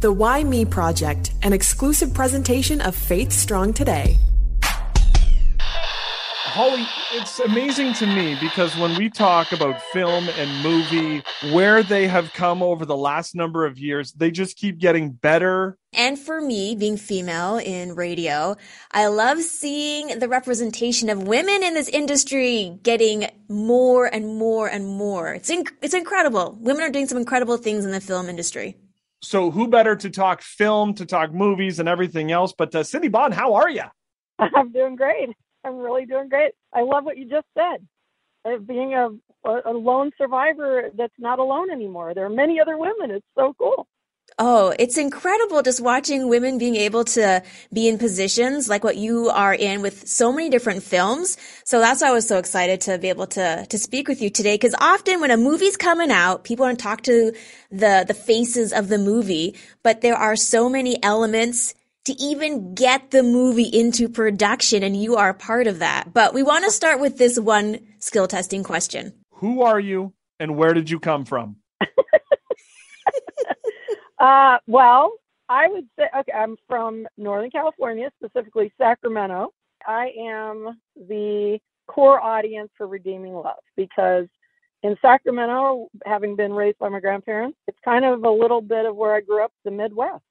The Why Me Project, an exclusive presentation of Faith Strong Today. Holly, it's amazing to me because when we talk about film and movie, where they have come over the last number of years, they just keep getting better. And for me, being female in radio, I love seeing the representation of women in this industry getting more and more and more. It's inc- it's incredible. Women are doing some incredible things in the film industry. So who better to talk film, to talk movies and everything else? But uh, Cindy Bond, how are you? I'm doing great. I'm really doing great. I love what you just said. Uh, being a, a lone survivor that's not alone anymore. There are many other women. It's so cool. Oh, it's incredible just watching women being able to be in positions like what you are in with so many different films. So that's why I was so excited to be able to to speak with you today cuz often when a movie's coming out, people want to talk to the the faces of the movie, but there are so many elements to even get the movie into production and you are part of that. But we want to start with this one skill testing question. Who are you and where did you come from? uh, well, I would say, okay, I'm from Northern California, specifically Sacramento. I am the core audience for Redeeming Love because in Sacramento, having been raised by my grandparents, it's kind of a little bit of where I grew up, the Midwest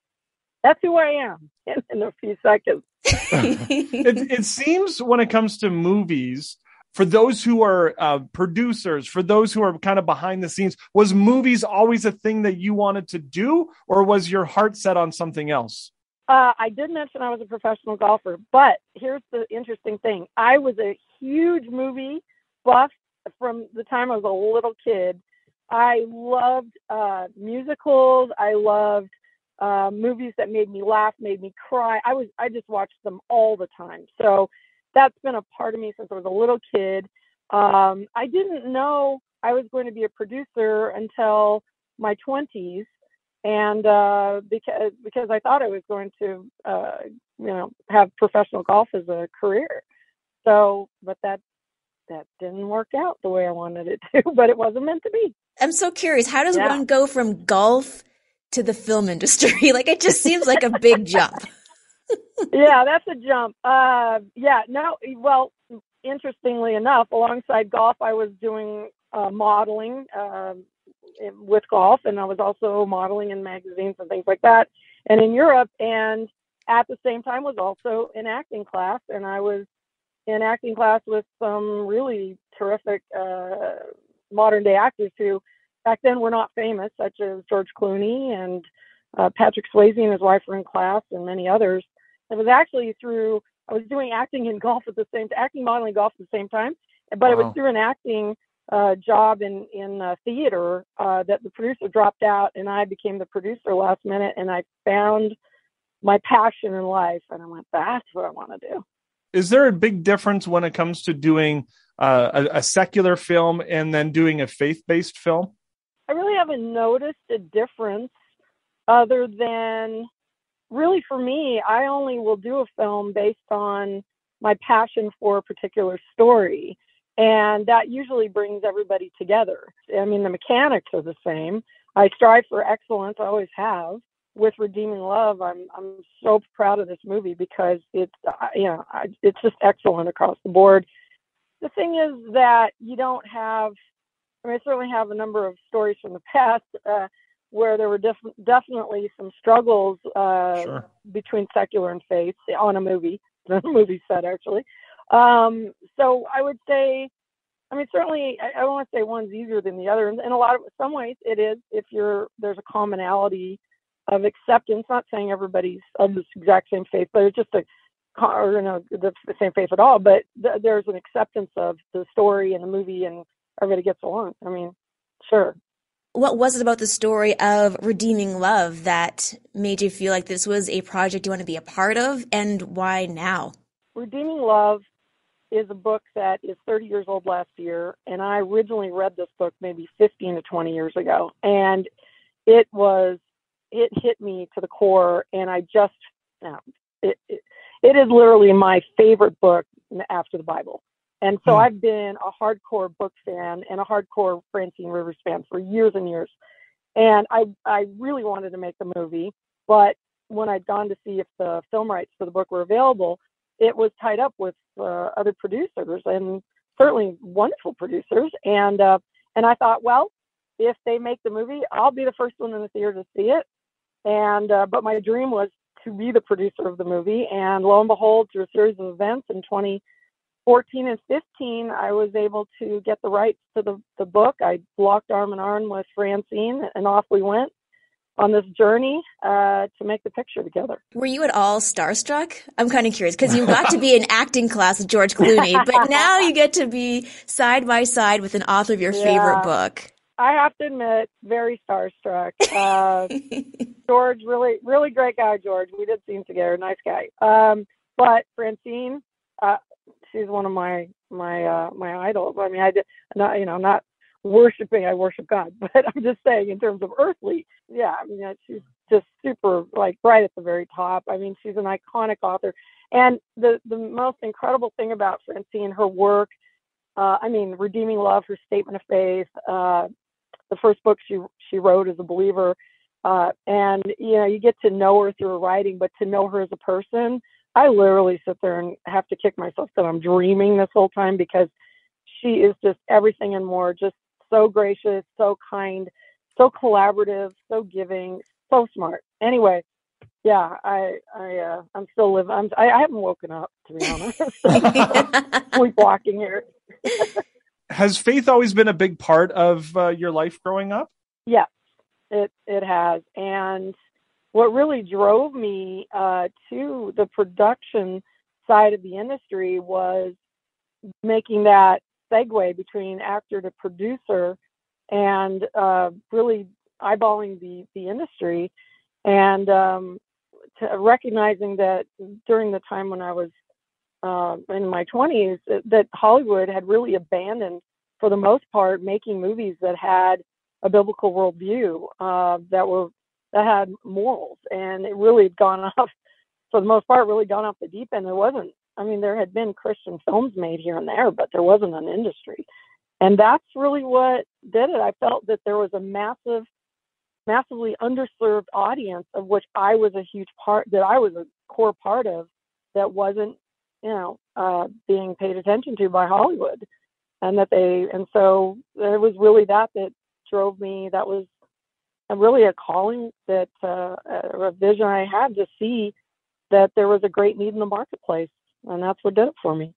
that's who I am in, in a few seconds. it, it, seems when it comes to movies, for those who are uh, producers, for those who are kind of behind the scenes, was movies always a thing that you wanted to do, or was your heart set on something else? Uh, I did mention I was a professional golfer, but here's the interesting thing: I was a huge movie buff from the time I was a little kid. I loved uh, musicals. I loved uh, movies that made me laugh, made me cry. I was I just watched them all the time. So that's been a part of me since I was a little kid. Um, I didn't know I was going to be a producer until my 20s, and uh, because because I thought I was going to uh, you know have professional golf as a career. So, but that that didn't work out the way I wanted it to. But it wasn't meant to be. I'm so curious. How does yeah. one go from golf to the film industry? like it just seems like a big jump. Yeah, that's a jump. Uh, yeah, no, well, interestingly enough, alongside golf, I was doing uh, modeling uh, with golf, and I was also modeling in magazines and things like that, and in Europe. And at the same time, was also in acting class, and I was in acting class with some really terrific uh, modern day actors who back then were not famous, such as George Clooney and uh, Patrick Swayze and his wife were in class, and many others. It was actually through I was doing acting and golf at the same acting, modeling, golf at the same time, but wow. it was through an acting uh, job in in uh, theater uh, that the producer dropped out, and I became the producer last minute, and I found my passion in life, and I went, that's what I want to do. Is there a big difference when it comes to doing uh, a, a secular film and then doing a faith based film? I really haven't noticed a difference other than really for me, I only will do a film based on my passion for a particular story. And that usually brings everybody together. I mean, the mechanics are the same. I strive for excellence, I always have. With Redeeming Love, I'm I'm so proud of this movie because it's you know it's just excellent across the board. The thing is that you don't have I mean, I certainly have a number of stories from the past uh, where there were def- definitely some struggles uh, sure. between secular and faith on a movie, the movie set actually. Um, so I would say, I mean, certainly I, I don't want to say one's easier than the other. In, in a lot of some ways, it is if you're there's a commonality of acceptance. Not saying everybody's of the exact same faith, but it's just a or you know the, the same faith at all. But th- there's an acceptance of the story and the movie and everybody gets along. I mean, sure. What was it about the story of redeeming love that made you feel like this was a project you want to be a part of, and why now? Redeeming Love is a book that is 30 years old last year, and I originally read this book maybe 15 to 20 years ago, and it was it hit me to the core, and I just it, it, it is literally my favorite book after the Bible. And so mm. I've been a hardcore book fan and a hardcore Francine Rivers fan for years and years. And I I really wanted to make the movie. but when I'd gone to see if the film rights for the book were available, it was tied up with uh, other producers and certainly wonderful producers. And uh, and I thought, well, if they make the movie, I'll be the first one in the theater to see it. And uh, but my dream was to be the producer of the movie. And lo and behold, through a series of events in 2014 and 15, I was able to get the rights to the, the book. I blocked arm in arm with Francine, and off we went on this journey uh, to make the picture together. Were you at all starstruck? I'm kind of curious because you got to be in acting class with George Clooney, but now you get to be side by side with an author of your yeah. favorite book. I have to admit, very starstruck. Uh, George, really, really great guy. George, we did scenes together. Nice guy. Um, but Francine, uh, she's one of my my uh, my idols. I mean, I did not, you know, not worshiping. I worship God, but I'm just saying in terms of earthly. Yeah, I mean, she's just super like right at the very top. I mean, she's an iconic author, and the the most incredible thing about Francine, and her work. Uh, I mean, Redeeming Love, her statement of faith, uh, the first book she she wrote as a believer, uh, and you know you get to know her through her writing, but to know her as a person, I literally sit there and have to kick myself that I'm dreaming this whole time because she is just everything and more, just so gracious, so kind, so collaborative, so giving, so smart. Anyway, yeah, I I uh, I'm still living. I'm I, I haven't woken up to be honest. Sleepwalking here. has faith always been a big part of uh, your life growing up? Yes, it it has. And what really drove me uh, to the production side of the industry was making that segue between actor to producer and uh, really eyeballing the the industry. And um, recognizing that during the time when I was uh, in my 20s that Hollywood had really abandoned, for the most part, making movies that had a biblical worldview uh, that were that had morals, and it really had gone off, for the most part, really gone off the deep end. There wasn't, I mean, there had been Christian films made here and there, but there wasn't an industry, and that's really what did it. I felt that there was a massive massively underserved audience of which I was a huge part that I was a core part of that wasn't you know, uh, being paid attention to by Hollywood, and that they, and so it was really that that drove me. That was really a calling that uh, a vision I had to see that there was a great need in the marketplace, and that's what did it for me.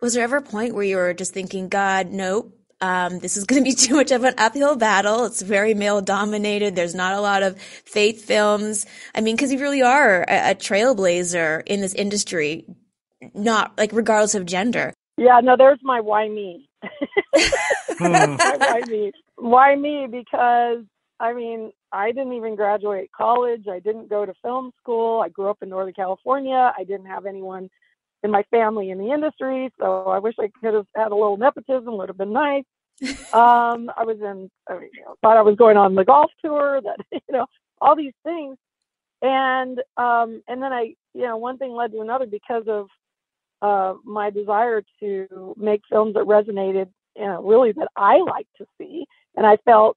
Was there ever a point where you were just thinking, God, nope, um, this is going to be too much of an uphill battle. It's very male dominated. There's not a lot of faith films. I mean, because you really are a, a, trailblazer in this industry not like regardless of gender. Yeah, no, there's my why me. my why me? Why me? Because I mean, I didn't even graduate college. I didn't go to film school. I grew up in Northern California. I didn't have anyone in my family in the industry, so I wish I could have had a little nepotism. Would have been nice. um, I was in, I mean, you know, thought I was going on the golf tour. That you know, all these things, and um, and then I, you know, one thing led to another because of uh, my desire to make films that resonated, you know, really that I like to see, and I felt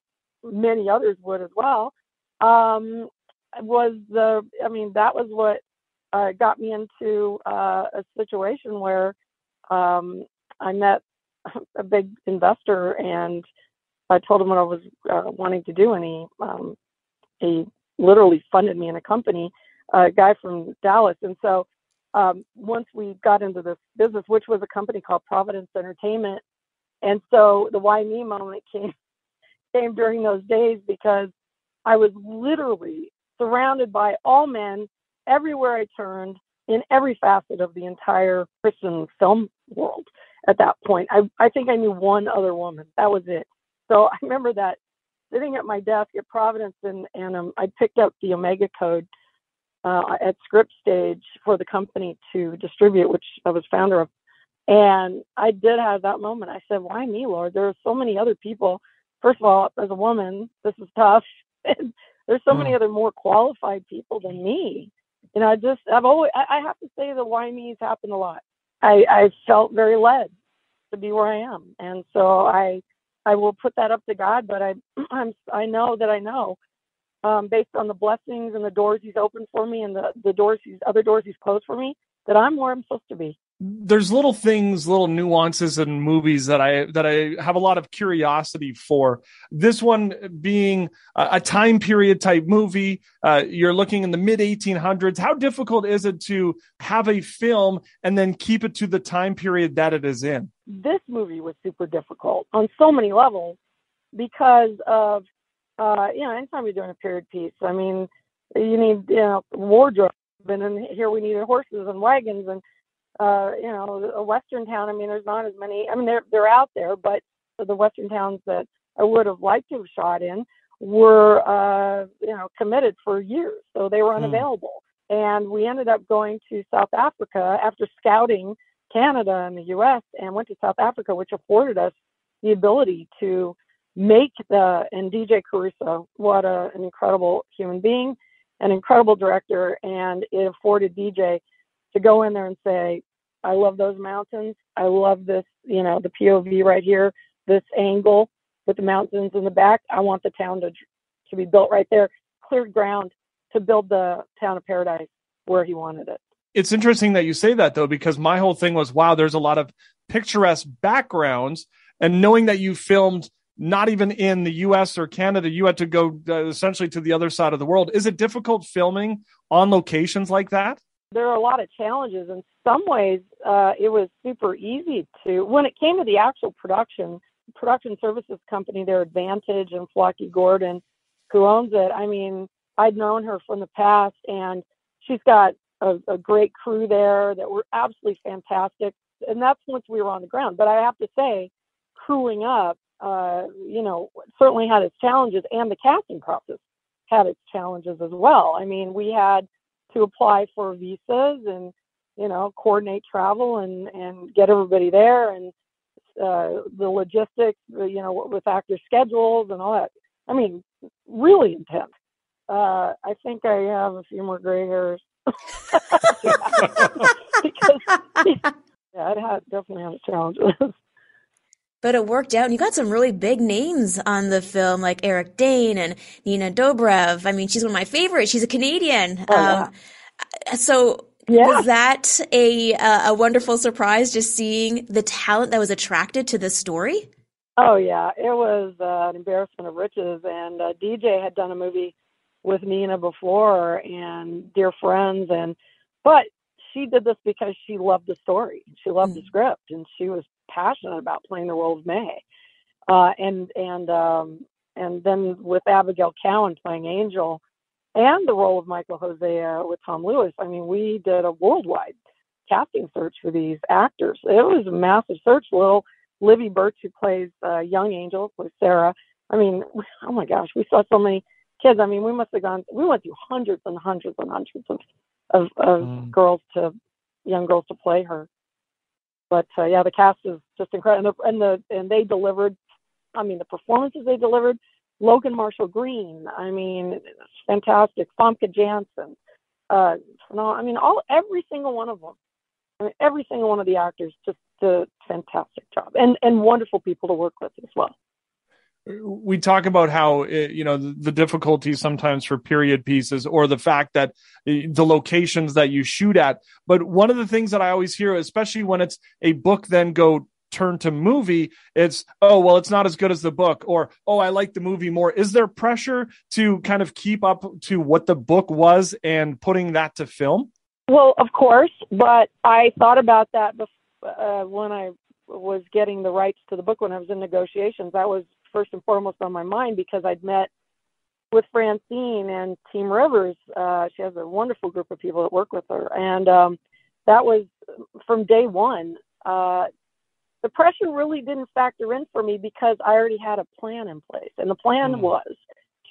many others would as well. Um, was the, I mean, that was what uh, got me into uh, a situation where um, I met a big investor and I told him what I was uh, wanting to do, and he um, he literally funded me in a company, a guy from Dallas, and so um, once we got into this business, which was a company called Providence Entertainment. And so the why me moment came during those days because I was literally surrounded by all men everywhere I turned in every facet of the entire Christian film world at that point. I, I think I knew one other woman. That was it. So I remember that sitting at my desk at Providence and, and um, I picked up the Omega code uh, at Script Stage for the company to distribute, which I was founder of. And I did have that moment. I said, "Why me, Lord? There are so many other people. First of all, as a woman, this is tough. And there's so mm. many other more qualified people than me. You know, I just I've always I, I have to say the why me's happened a lot. I I felt very led to be where I am, and so I I will put that up to God. But I I'm I know that I know um, based on the blessings and the doors He's opened for me and the the doors He's other doors He's closed for me that I'm where I'm supposed to be there's little things, little nuances in movies that I that I have a lot of curiosity for. This one being a, a time period type movie, uh, you're looking in the mid 1800s. How difficult is it to have a film and then keep it to the time period that it is in? This movie was super difficult on so many levels because of uh, you know anytime you're doing a period piece, I mean you need you know wardrobe and then here we needed horses and wagons and uh, you know, a western town. I mean, there's not as many. I mean, they're they're out there, but the western towns that I would have liked to have shot in were, uh, you know, committed for years, so they were hmm. unavailable. And we ended up going to South Africa after scouting Canada and the U.S. and went to South Africa, which afforded us the ability to make the and DJ Caruso, what a, an incredible human being, an incredible director, and it afforded DJ to go in there and say, I love those mountains. I love this, you know, the POV right here, this angle with the mountains in the back. I want the town to to be built right there, cleared ground to build the town of paradise where he wanted it. It's interesting that you say that though, because my whole thing was, wow, there's a lot of picturesque backgrounds, and knowing that you filmed not even in the U.S. or Canada, you had to go uh, essentially to the other side of the world. Is it difficult filming on locations like that? There are a lot of challenges. In some ways, uh, it was super easy to, when it came to the actual production, production services company, their Advantage and Flocky Gordon, who owns it. I mean, I'd known her from the past, and she's got a, a great crew there that were absolutely fantastic. And that's once we were on the ground. But I have to say, crewing up, uh, you know, certainly had its challenges, and the casting process had its challenges as well. I mean, we had to apply for visas and you know coordinate travel and and get everybody there and uh, the logistics you know with actor schedules and all that. I mean really intense. Uh, i think i have a few more gray hairs. Because yeah had definitely had challenges but it worked out. And you got some really big names on the film, like Eric Dane and Nina Dobrev. I mean, she's one of my favorites. She's a Canadian. Oh, um. So yeah. was that a a wonderful surprise just seeing the talent that was attracted to this story? Oh yeah, it was uh, an embarrassment of riches. And uh, DJ had done a movie with Nina before, and dear friends, and but she did this because she loved the story. She loved mm. the script, and she was passionate about playing the role of May. Uh, and and um, and then with Abigail Cowen playing Angel, and the role of Michael Hosea with Tom Lewis. I mean, we did a worldwide casting search for these actors. It was a massive search. Little Livi Birch, who plays uh, young Angel, plays Sarah. I mean, oh my gosh, we saw so many kids. I mean, we must have gone. We went through hundreds and hundreds and hundreds of of, of mm. girls to young girls to play her. But uh, yeah, the cast is just incredible, and the, and the and they delivered. I mean, the performances they delivered. Logan Marshall Green. I mean, fantastic. Famke Janssen. Uh, no, I mean, all every single one of them. I mean, every single one of the actors just a fantastic job, and and wonderful people to work with as well we talk about how eh, you know the, the difficulties sometimes for period pieces or the fact that eh, the locations that you shoot at. But one of the things that i always hear especially when it's a book then go turn to movie it's oh well it's not as good as the book or oh i like the movie more. Is there pressure to kind of keep up to what the book was and putting that to film? Well of course but i thought about that before, uh, when i was getting the rights to the book when i was in negotiations. That was first and foremost on my mind because I'd met with Francine and Team Rivers. Uh, she has a wonderful group of people that work with her, and um, that was from day one. Uh, the pressure really didn't factor in for me because I already had a plan in place, and the plan mm. was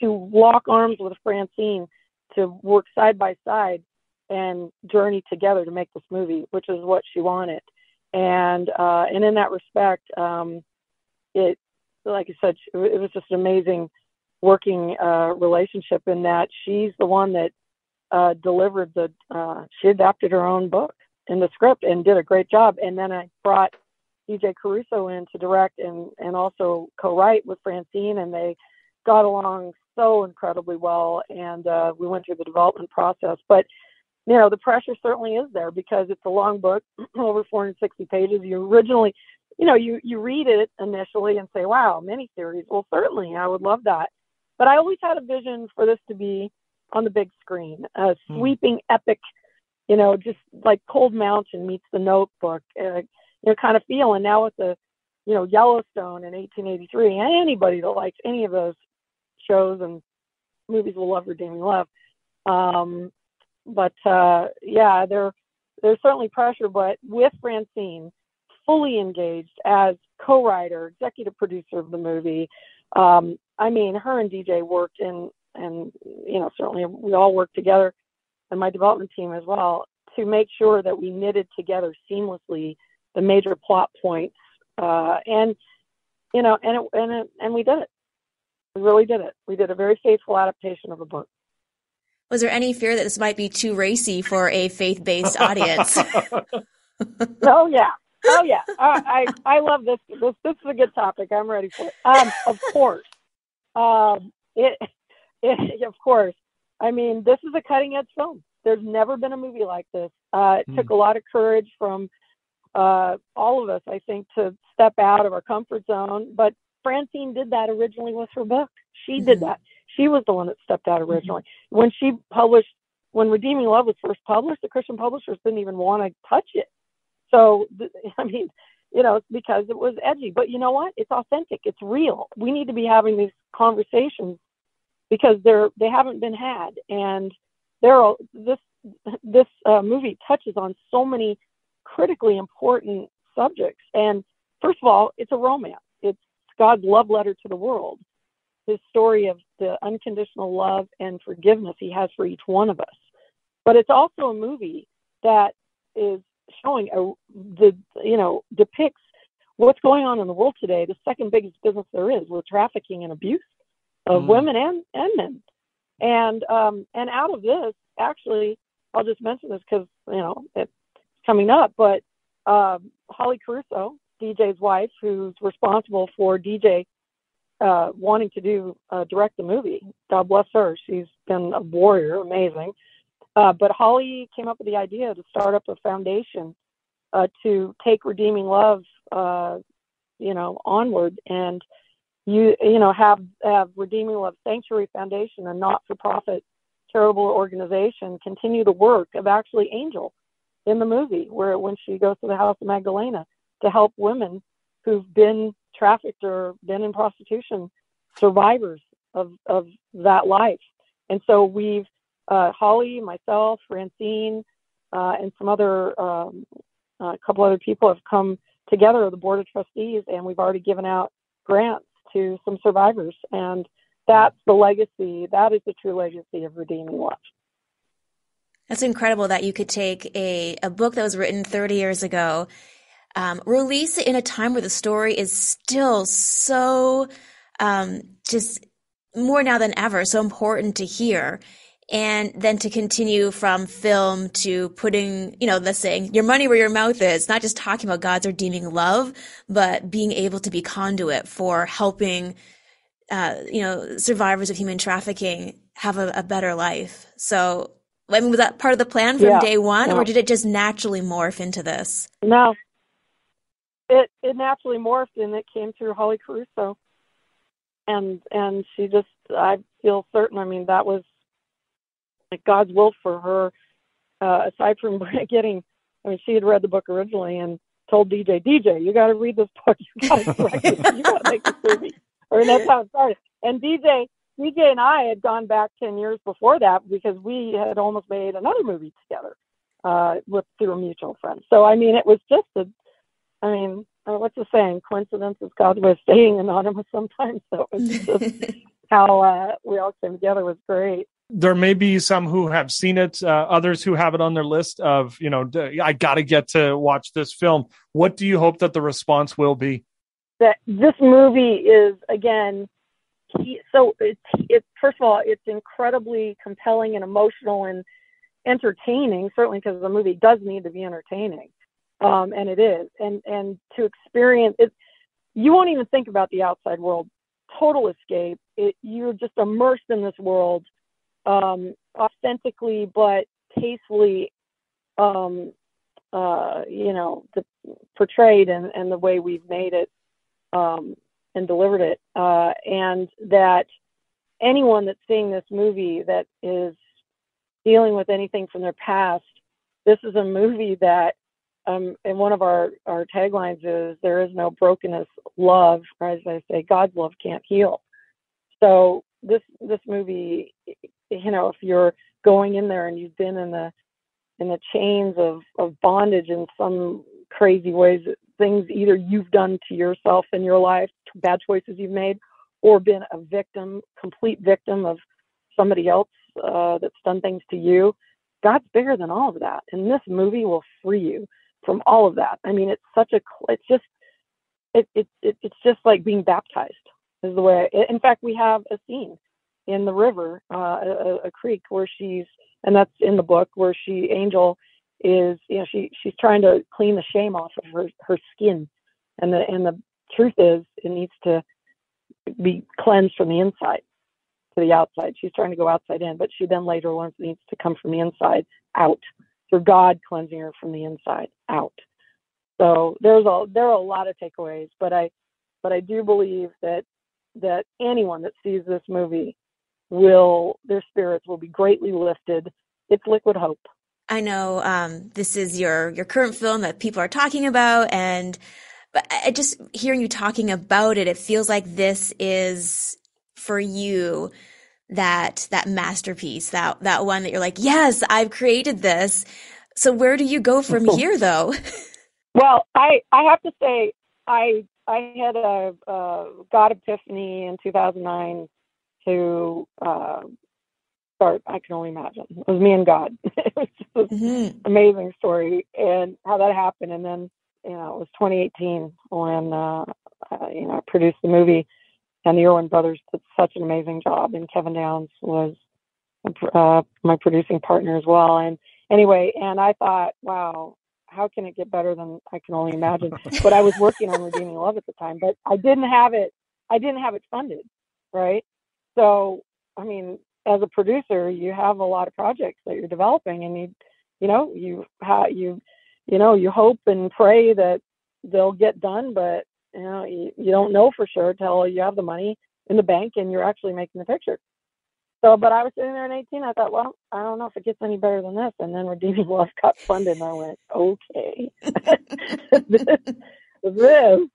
to lock arms with Francine to work side by side and journey together to make this movie, which is what she wanted. And uh, and in that respect, um, it like I said, it was just an amazing working uh, relationship in that she's the one that uh, delivered the, uh, she adapted her own book in the script and did a great job. And then I brought DJ Caruso in to direct and, and also co-write with Francine and they got along so incredibly well, and uh, we went through the development process. But you know, the pressure certainly is there because it's a long book, over 460 pages. You originally, you know, you you read it initially and say, "Wow, miniseries." Well, certainly, I would love that. But I always had a vision for this to be on the big screen, a hmm. sweeping, epic, you know, just like Cold Mountain meets The Notebook, uh, you know, kind of feel. And now with the, you know, Yellowstone in 1883, anybody that likes any of those shows and movies will love Redeeming Love. Um, but uh, yeah, there there's certainly pressure, but with Francine fully engaged as co-writer, executive producer of the movie. Um, I mean, her and DJ worked in, and you know, certainly we all worked together, and my development team as well, to make sure that we knitted together seamlessly the major plot points, uh, and you know, and it, and it, and we did it. We really did it. We did a very faithful adaptation of a book. Was there any fear that this might be too racy for a faith-based audience? oh yeah, oh yeah. I, I I love this. This this is a good topic. I'm ready for it. Um, of course. Um, it, it of course. I mean, this is a cutting edge film. There's never been a movie like this. Uh, it mm. took a lot of courage from uh, all of us, I think, to step out of our comfort zone. But Francine did that originally with her book. She mm-hmm. did that. She was the one that stepped out originally. Mm-hmm. When she published, when Redeeming Love was first published, the Christian publishers didn't even want to touch it. So, I mean, you know, because it was edgy. But you know what? It's authentic. It's real. We need to be having these conversations because they're they haven't been had, and there are this this uh, movie touches on so many critically important subjects. And first of all, it's a romance. It's God's love letter to the world. His story of the unconditional love and forgiveness he has for each one of us. But it's also a movie that is showing a the you know depicts what's going on in the world today. The second biggest business there is with trafficking and abuse of mm. women and and men. And um and out of this, actually, I'll just mention this because you know it's coming up, but um, Holly Caruso, DJ's wife, who's responsible for DJ uh, wanting to do uh, direct the movie. God bless her. She's been a warrior, amazing. Uh, but Holly came up with the idea to start up a foundation uh, to take redeeming love, uh, you know, onward, and you you know have have redeeming love sanctuary foundation, a not-for-profit charitable organization, continue the work of actually Angel in the movie, where when she goes to the house of Magdalena to help women who've been trafficked or been in prostitution, survivors of of that life. And so we've uh, Holly, myself, Francine, uh, and some other um, a couple other people have come together, the board of trustees, and we've already given out grants to some survivors. And that's the legacy. That is the true legacy of redeeming love. That's incredible that you could take a, a book that was written 30 years ago, um, release it in a time where the story is still so um, just more now than ever, so important to hear and then to continue from film to putting, you know, the saying, your money where your mouth is, not just talking about God's redeeming love, but being able to be conduit for helping, uh, you know, survivors of human trafficking have a, a, better life. So, I mean, was that part of the plan from yeah, day one, yeah. or did it just naturally morph into this? No, it it naturally morphed, and it came through Holly Caruso, and and she just, I feel certain. I mean, that was like God's will for her. Uh, aside from getting, I mean, she had read the book originally and told DJ, DJ, you got to read this book. You got to direct it. You got to make this movie. Or that's how it started. And DJ, DJ and I had gone back ten years before that because we had almost made another movie together uh, with through a mutual friend. So I mean, it was just a, I mean, uh, what's the saying? Coincidence is God's way of staying anonymous sometimes. So it was just how uh, we all came together was great there may be some who have seen it, uh, others who have it on their list of, you know, I got to get to watch this film. What do you hope that the response will be? That this movie is again, he, so it's, it's first of all, it's incredibly compelling and emotional and entertaining. Certainly, because the movie does need to be entertaining, um, and it is. And and to experience it, you won't even think about the outside world total escape. It, you're just immersed in this world, um, authentically but tastefully, um, uh, you know, the, portrayed and, and the way we've made it um, and delivered it. Uh, and that anyone that's seeing this movie that is dealing with anything from their past, this is a movie that um, and one of our, our taglines is there is no brokenness love or as i say god's love can't heal so this this movie you know if you're going in there and you've been in the in the chains of of bondage in some crazy ways things either you've done to yourself in your life bad choices you've made or been a victim complete victim of somebody else uh, that's done things to you god's bigger than all of that and this movie will free you from all of that. I mean, it's such a, it's just, it, it, it it's just like being baptized is the way. I, in fact, we have a scene in the river, uh, a, a creek where she's, and that's in the book where she, Angel, is, you know, she she's trying to clean the shame off of her her skin, and the and the truth is, it needs to be cleansed from the inside to the outside. She's trying to go outside in, but she then later learns it needs to come from the inside out through God cleansing her from the inside out. So there's a there are a lot of takeaways, but I but I do believe that that anyone that sees this movie will their spirits will be greatly lifted. It's liquid hope. I know um, this is your your current film that people are talking about, and but I just hearing you talking about it, it feels like this is for you that that masterpiece, that that one that you're like, yes, I've created this. So where do you go from here, though? Well, I I have to say I I had a, a God epiphany in 2009 to uh, start. I can only imagine it was me and God. it was just an mm-hmm. amazing story and how that happened. And then you know it was 2018 when uh, uh, you know I produced the movie and the Erwin brothers did such an amazing job. And Kevin Downes was uh, my producing partner as well. And anyway, and I thought, wow, how can it get better than I can only imagine? but I was working on Redeeming Love at the time, but I didn't have it. I didn't have it funded, right? So, I mean, as a producer, you have a lot of projects that you're developing, and you, you know, you you, you know, you hope and pray that they'll get done, but you know, you, you don't know for sure until you have the money in the bank and you're actually making the picture. So, but I was sitting there in 18. I thought, well, I don't know if it gets any better than this. And then Redeeming Love got funded, and I went, okay, this, this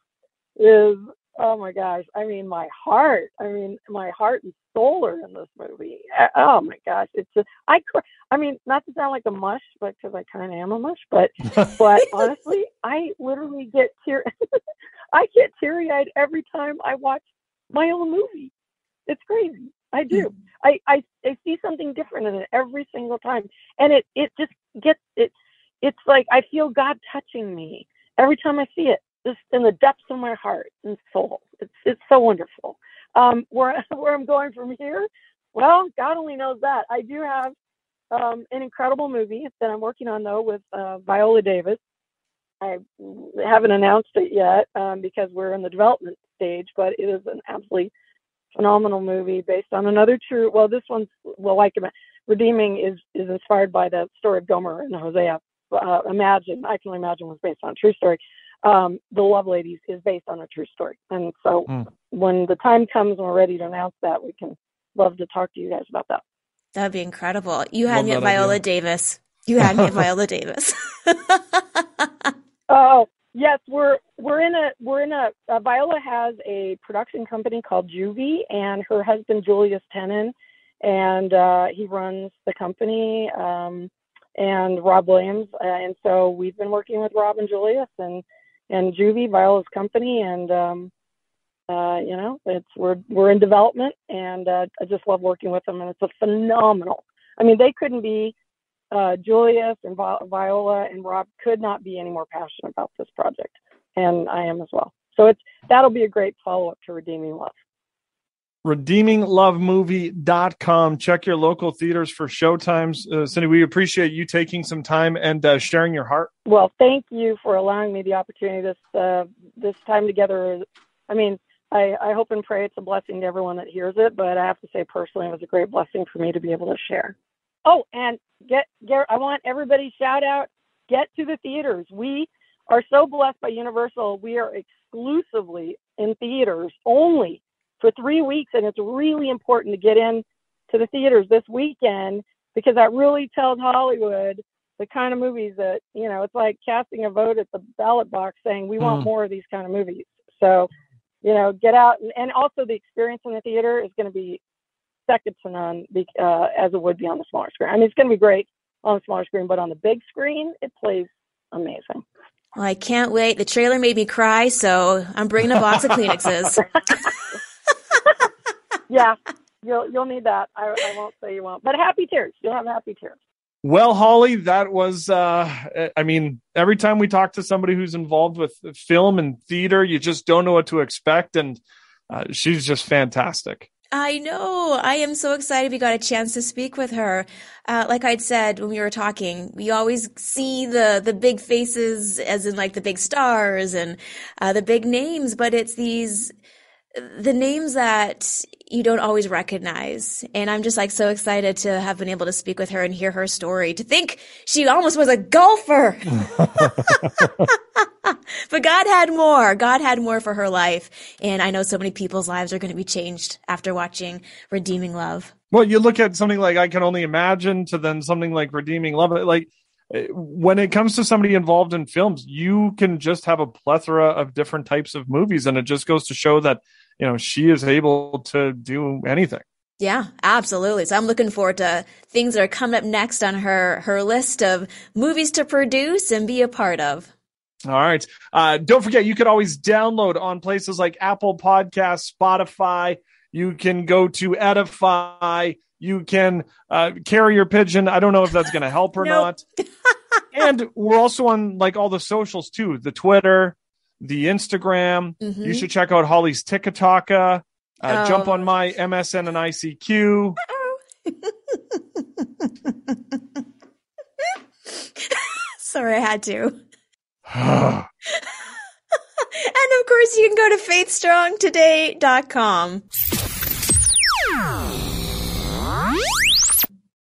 is oh my gosh. I mean, my heart. I mean, my heart and soul are in this movie. Oh my gosh, it's just I. I mean, not to sound like a mush, but because I kind of am a mush, but but honestly, I literally get tear. I get teary eyed every time I watch my own movie. It's crazy. I do. Mm. I, I I see something different in it every single time, and it it just gets it. It's like I feel God touching me every time I see it, just in the depths of my heart and soul. It's it's so wonderful. Um, where where I'm going from here, well, God only knows that. I do have um, an incredible movie that I'm working on though with uh, Viola Davis. I haven't announced it yet um, because we're in the development stage, but it is an absolutely phenomenal movie based on another true. Well, this one's well, like Redeeming is is inspired by the story of Gomer and Hosea. Uh, imagine, I can only imagine was based on true story. Um, the Love Ladies is based on a true story, and so mm. when the time comes and we're ready to announce that, we can love to talk to you guys about that. That'd be incredible. You had love me at Viola idea. Davis. You had me at Viola Davis. oh, Yes, we're we're in a we're in a uh, Viola has a production company called JuVee, and her husband Julius Tennon, and uh, he runs the company, um, and Rob Williams, uh, and so we've been working with Rob and Julius and and JuVee, Viola's company, and um, uh, you know it's we're we're in development, and uh, I just love working with them, and it's a phenomenal. I mean, they couldn't be uh, Julius and Viola and Rob could not be any more passionate about this project, and I am as well. So it's that'll be a great follow up to Redeeming Love. RedeemingLoveMovie.com. Check your local theaters for showtimes. Uh, Cindy, we appreciate you taking some time and uh, sharing your heart. Well, thank you for allowing me the opportunity this uh, this time together. I mean, I, I hope and pray it's a blessing to everyone that hears it. But I have to say personally, it was a great blessing for me to be able to share. Oh, and get get I want everybody shout out. Get to the theaters. We are so blessed by Universal. We are exclusively in theaters only for three weeks, and it's really important to get in to the theaters this weekend because that really tells Hollywood the kind of movies that you know. It's like casting a vote at the ballot box saying we want Mm. more of these kind of movies. So, you know, get out and, and also the experience in the theater is going to be second to none be- uh, as it would be on the smaller screen. I mean, it's going to be great on the smaller screen, but on the big screen, it plays amazing. Well, I can't wait. The trailer made me cry, so I'm bringing a box of Kleenexes. Yeah, you'll you'll need that. I, I won't say you won't, but happy tears. You'll have happy tears. Well, Holly, that was, uh, I mean, every time we talk to somebody who's involved with film and theater, you just don't know what to expect. And uh, she's just fantastic. I know. I am so excited we got a chance to speak with her. Uh, like I'd said when we were talking, we always see the the big faces, as in like the big stars and uh, the big names, but it's these the names that you don't always recognize. And I'm just like so excited to have been able to speak with her and hear her story. To think she almost was a golfer. but God had more. God had more for her life. And I know so many people's lives are going to be changed after watching Redeeming Love. Well, you look at something like I Can Only Imagine to then something like Redeeming Love. Like when it comes to somebody involved in films, you can just have a plethora of different types of movies. And it just goes to show that, you know, she is able to do anything. Yeah, absolutely. So I'm looking forward to things that are coming up next on her her list of movies to produce and be a part of. All right. Uh, don't forget, you can always download on places like Apple Podcasts, Spotify. You can go to Edify. You can uh, carry your pigeon. I don't know if that's going to help or not. and we're also on like all the socials too the Twitter, the Instagram. You Mhm. should check out Holly's TikTok. Uh, Jump Oh. on my MSN and ICQ. Sorry, I had to. And of course, you can go to faithstrongtoday.com.